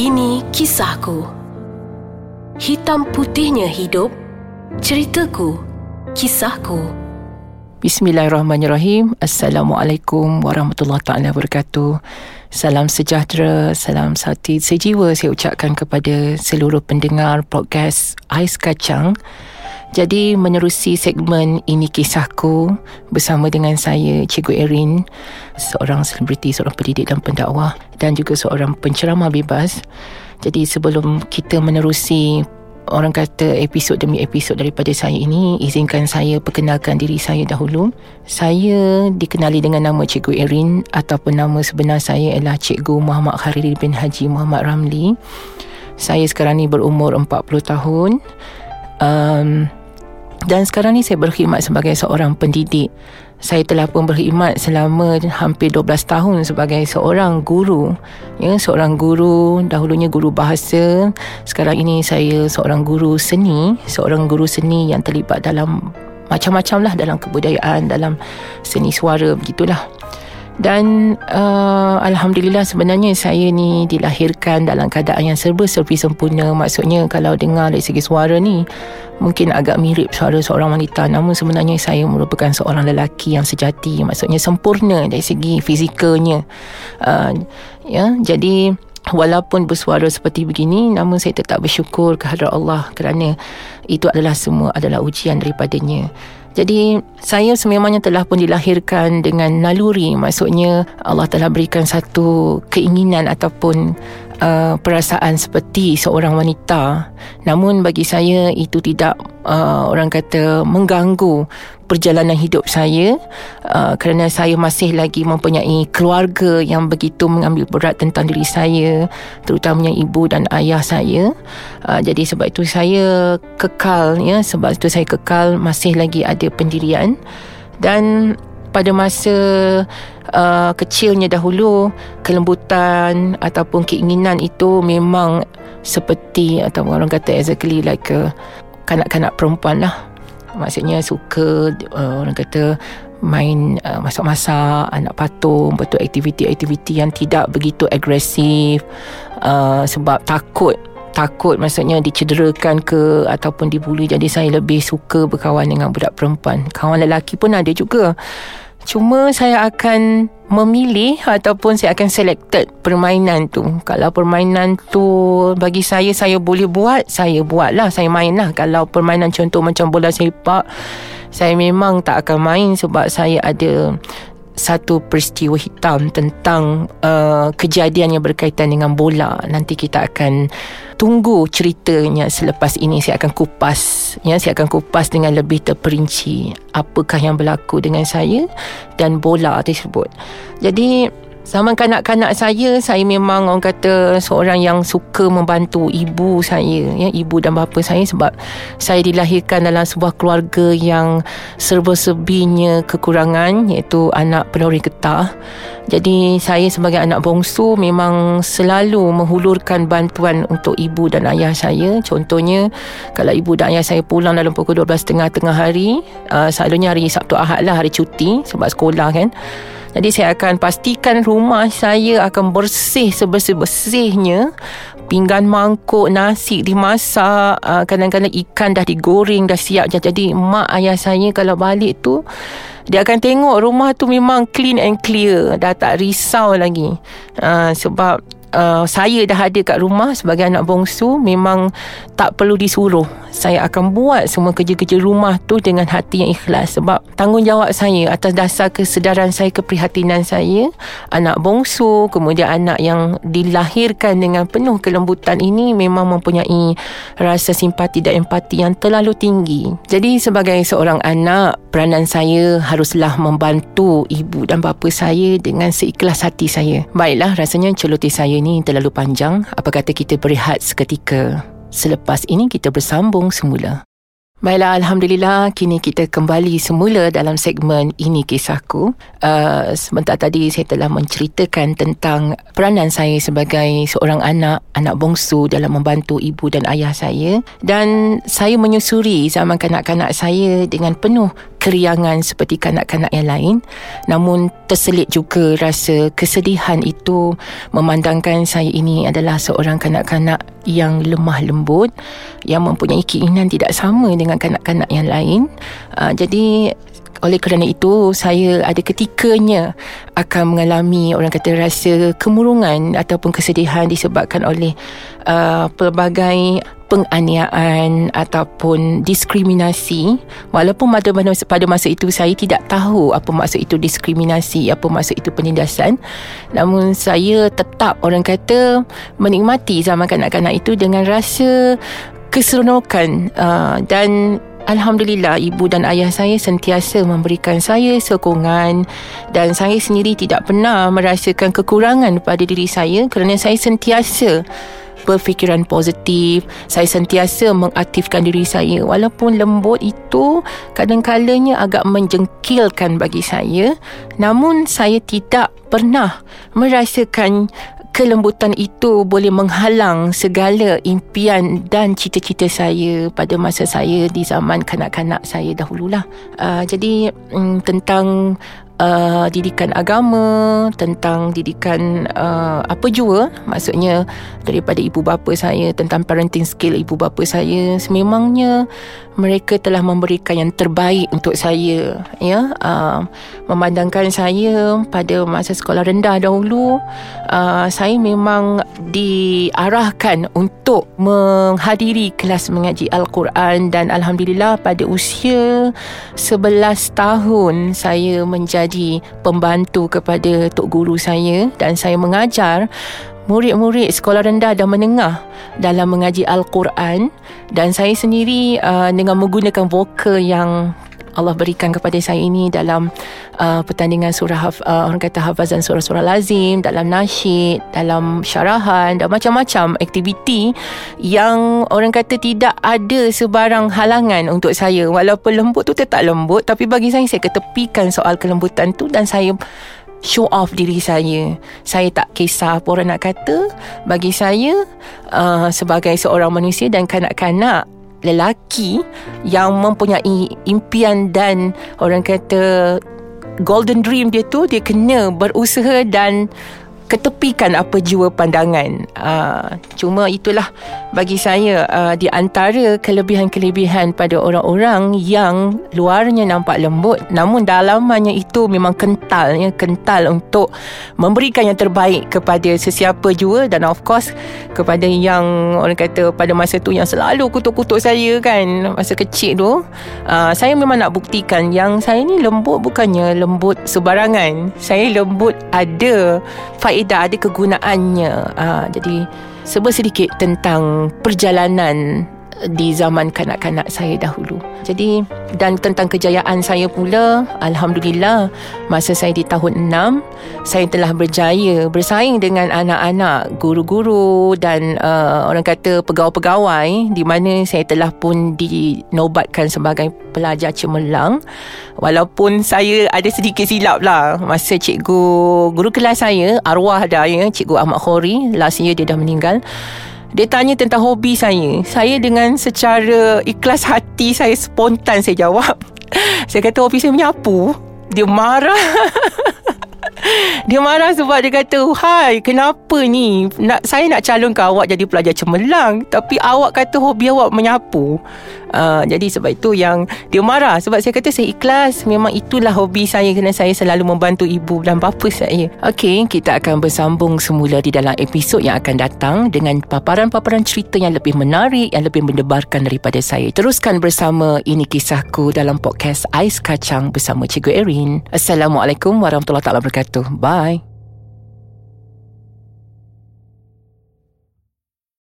Ini kisahku. Hitam putihnya hidup. Ceritaku. Kisahku. Bismillahirrahmanirrahim. Assalamualaikum warahmatullahi taala wabarakatuh. Salam sejahtera, salam sati sejiwa saya ucapkan kepada seluruh pendengar podcast Ais Kacang. Jadi menerusi segmen Ini Kisahku bersama dengan saya Cikgu Erin, seorang selebriti, seorang pendidik dan pendakwah dan juga seorang penceramah bebas. Jadi sebelum kita menerusi orang kata episod demi episod daripada saya ini, izinkan saya perkenalkan diri saya dahulu. Saya dikenali dengan nama Cikgu Erin ataupun nama sebenar saya ialah Cikgu Muhammad Khariri bin Haji Muhammad Ramli. Saya sekarang ni berumur 40 tahun. Um, dan sekarang ni saya berkhidmat sebagai seorang pendidik. Saya telah pun berkhidmat selama hampir 12 tahun sebagai seorang guru. Ya, seorang guru, dahulunya guru bahasa. Sekarang ini saya seorang guru seni, seorang guru seni yang terlibat dalam macam-macam lah dalam kebudayaan, dalam seni suara begitulah. Dan uh, Alhamdulillah sebenarnya saya ni dilahirkan dalam keadaan yang serba serbi sempurna. Maksudnya kalau dengar dari segi suara ni mungkin agak mirip suara seorang wanita. Namun sebenarnya saya merupakan seorang lelaki yang sejati. Maksudnya sempurna dari segi fizikalnya. Uh, ya, jadi walaupun bersuara seperti begini namun saya tetap bersyukur kehadrat Allah kerana itu adalah semua adalah ujian daripadanya. Jadi saya sememangnya telah pun dilahirkan dengan naluri. Maksudnya Allah telah berikan satu keinginan ataupun uh, perasaan seperti seorang wanita. Namun bagi saya itu tidak uh, orang kata mengganggu perjalanan hidup saya uh, kerana saya masih lagi mempunyai keluarga yang begitu mengambil berat tentang diri saya terutamanya ibu dan ayah saya. Uh, jadi sebab itu saya kekal ya sebab itu saya kekal masih lagi ada pendirian. Dan pada masa uh, kecilnya dahulu kelembutan ataupun keinginan itu memang seperti atau orang kata exactly like a kanak-kanak perempuan lah. Maksudnya suka uh, orang kata main uh, masak-masak anak patung betul aktiviti-aktiviti yang tidak begitu agresif uh, sebab takut takut maksudnya dicederakan ke ataupun dibuli. Jadi saya lebih suka berkawan dengan budak perempuan. Kawan lelaki pun ada juga Cuma saya akan memilih ataupun saya akan selected permainan tu. Kalau permainan tu bagi saya saya boleh buat, saya buatlah, saya mainlah. Kalau permainan contoh macam bola sepak, saya memang tak akan main sebab saya ada satu peristiwa hitam tentang uh, kejadian yang berkaitan dengan bola. Nanti kita akan tunggu ceritanya selepas ini saya akan kupas ya saya akan kupas dengan lebih terperinci apakah yang berlaku dengan saya dan bola tersebut. Jadi Zaman kanak-kanak saya, saya memang orang kata seorang yang suka membantu ibu saya, ya, ibu dan bapa saya sebab saya dilahirkan dalam sebuah keluarga yang serba-serbinya kekurangan iaitu anak penuri getah. Jadi saya sebagai anak bongsu memang selalu menghulurkan bantuan untuk ibu dan ayah saya. Contohnya kalau ibu dan ayah saya pulang dalam pukul 12.30 tengah hari, uh, selalunya hari Sabtu Ahad lah hari cuti sebab sekolah kan. Jadi saya akan pastikan rumah saya akan bersih sebersih-bersihnya. Pinggan mangkuk, nasi dimasak, uh, kadang-kadang ikan dah digoreng, dah siap. Jadi mak ayah saya kalau balik tu, dia akan tengok rumah tu memang clean and clear. Dah tak risau lagi. Uh, sebab uh, saya dah ada kat rumah sebagai anak bongsu memang tak perlu disuruh saya akan buat semua kerja-kerja rumah tu dengan hati yang ikhlas sebab tanggungjawab saya atas dasar kesedaran saya keprihatinan saya anak bongsu kemudian anak yang dilahirkan dengan penuh kelembutan ini memang mempunyai rasa simpati dan empati yang terlalu tinggi jadi sebagai seorang anak peranan saya haruslah membantu ibu dan bapa saya dengan seikhlas hati saya baiklah rasanya celoteh saya ini terlalu panjang. Apa kata kita berehat seketika? Selepas ini kita bersambung semula. Baiklah, Alhamdulillah, kini kita kembali semula dalam segmen Ini Kisahku. Uh, sebentar tadi saya telah menceritakan tentang peranan saya sebagai seorang anak, anak bongsu dalam membantu ibu dan ayah saya. Dan saya menyusuri zaman kanak-kanak saya dengan penuh keriangan seperti kanak-kanak yang lain namun terselit juga rasa kesedihan itu memandangkan saya ini adalah seorang kanak-kanak yang lemah lembut yang mempunyai keinginan tidak sama dengan kanak-kanak yang lain. Uh, jadi oleh kerana itu saya ada ketikanya akan mengalami orang kata rasa kemurungan ataupun kesedihan disebabkan oleh uh, pelbagai penganiayaan ataupun diskriminasi. Walaupun pada, pada masa itu saya tidak tahu apa maksud itu diskriminasi apa maksud itu penindasan. Namun saya tetap orang kata menikmati zaman kanak-kanak itu dengan rasa keseronokan uh, dan Alhamdulillah ibu dan ayah saya sentiasa memberikan saya sokongan. Dan saya sendiri tidak pernah merasakan kekurangan pada diri saya kerana saya sentiasa berfikiran positif. Saya sentiasa mengaktifkan diri saya. Walaupun lembut itu kadang-kadangnya agak menjengkilkan bagi saya. Namun saya tidak pernah merasakan kelembutan itu boleh menghalang segala impian dan cita-cita saya pada masa saya di zaman kanak-kanak saya dahululah. Uh, jadi um, tentang uh, didikan agama, tentang didikan uh, apa jua maksudnya daripada ibu bapa saya tentang parenting skill ibu bapa saya sememangnya mereka telah memberikan yang terbaik untuk saya ya. Uh, memandangkan saya pada masa sekolah rendah dahulu uh, saya memang diarahkan untuk menghadiri kelas mengaji al-Quran dan alhamdulillah pada usia 11 tahun saya menjadi menjadi pembantu kepada tok guru saya dan saya mengajar murid-murid sekolah rendah dan menengah dalam mengaji Al-Quran. Dan saya sendiri uh, dengan menggunakan vokal yang Allah berikan kepada saya ini dalam uh, pertandingan surah uh, orang kata hafazan surah-surah lazim dalam nasyid dalam syarahan dan macam-macam aktiviti yang orang kata tidak ada sebarang halangan untuk saya walaupun lembut tu tetap lembut tapi bagi saya saya ketepikan soal kelembutan tu dan saya show off diri saya. Saya tak kisah apa orang nak kata. Bagi saya, uh, sebagai seorang manusia dan kanak-kanak, lelaki yang mempunyai impian dan orang kata golden dream dia tu dia kena berusaha dan ketepikan apa jua pandangan. Uh, cuma itulah bagi saya uh, di antara kelebihan-kelebihan pada orang-orang yang luarnya nampak lembut namun dalamannya itu memang kental ya kental untuk memberikan yang terbaik kepada sesiapa jua dan of course kepada yang orang kata pada masa tu yang selalu kutuk-kutuk saya kan masa kecil tu uh, saya memang nak buktikan yang saya ni lembut bukannya lembut sebarangan saya lembut ada faedah ada kegunaannya. Uh, jadi sebut sedikit tentang perjalanan di zaman kanak-kanak saya dahulu. Jadi dan tentang kejayaan saya pula, alhamdulillah masa saya di tahun 6, saya telah berjaya bersaing dengan anak-anak guru-guru dan uh, orang kata pegawai-pegawai di mana saya telah pun dinobatkan sebagai pelajar cemerlang. Walaupun saya ada sedikit silap lah masa cikgu guru kelas saya arwah dah ya cikgu Ahmad Khori last year dia dah meninggal dia tanya tentang hobi saya. Saya dengan secara ikhlas hati saya spontan saya jawab. Saya kata hobi saya menyapu. Dia marah. Dia marah sebab dia kata Hai kenapa ni? Nak, Saya nak calonkan awak jadi pelajar cemerlang? Tapi awak kata hobi awak menyapu. Uh, Jadi sebab itu yang Dia marah. Sebab saya kata saya ikhlas. Memang itulah hobi saya Kerana saya selalu membantu ibu dan bapa saya. Okey kita akan bersambung semula Di dalam episod yang akan datang Dengan paparan-paparan cerita yang lebih menarik Yang lebih mendebarkan daripada saya. Teruskan bersama Ini Kisahku dalam podcast Ais Kacang bersama Cikgu Erin. Assalamualaikum warahmatullahi wabarakatuh wabarakatuh. Bye.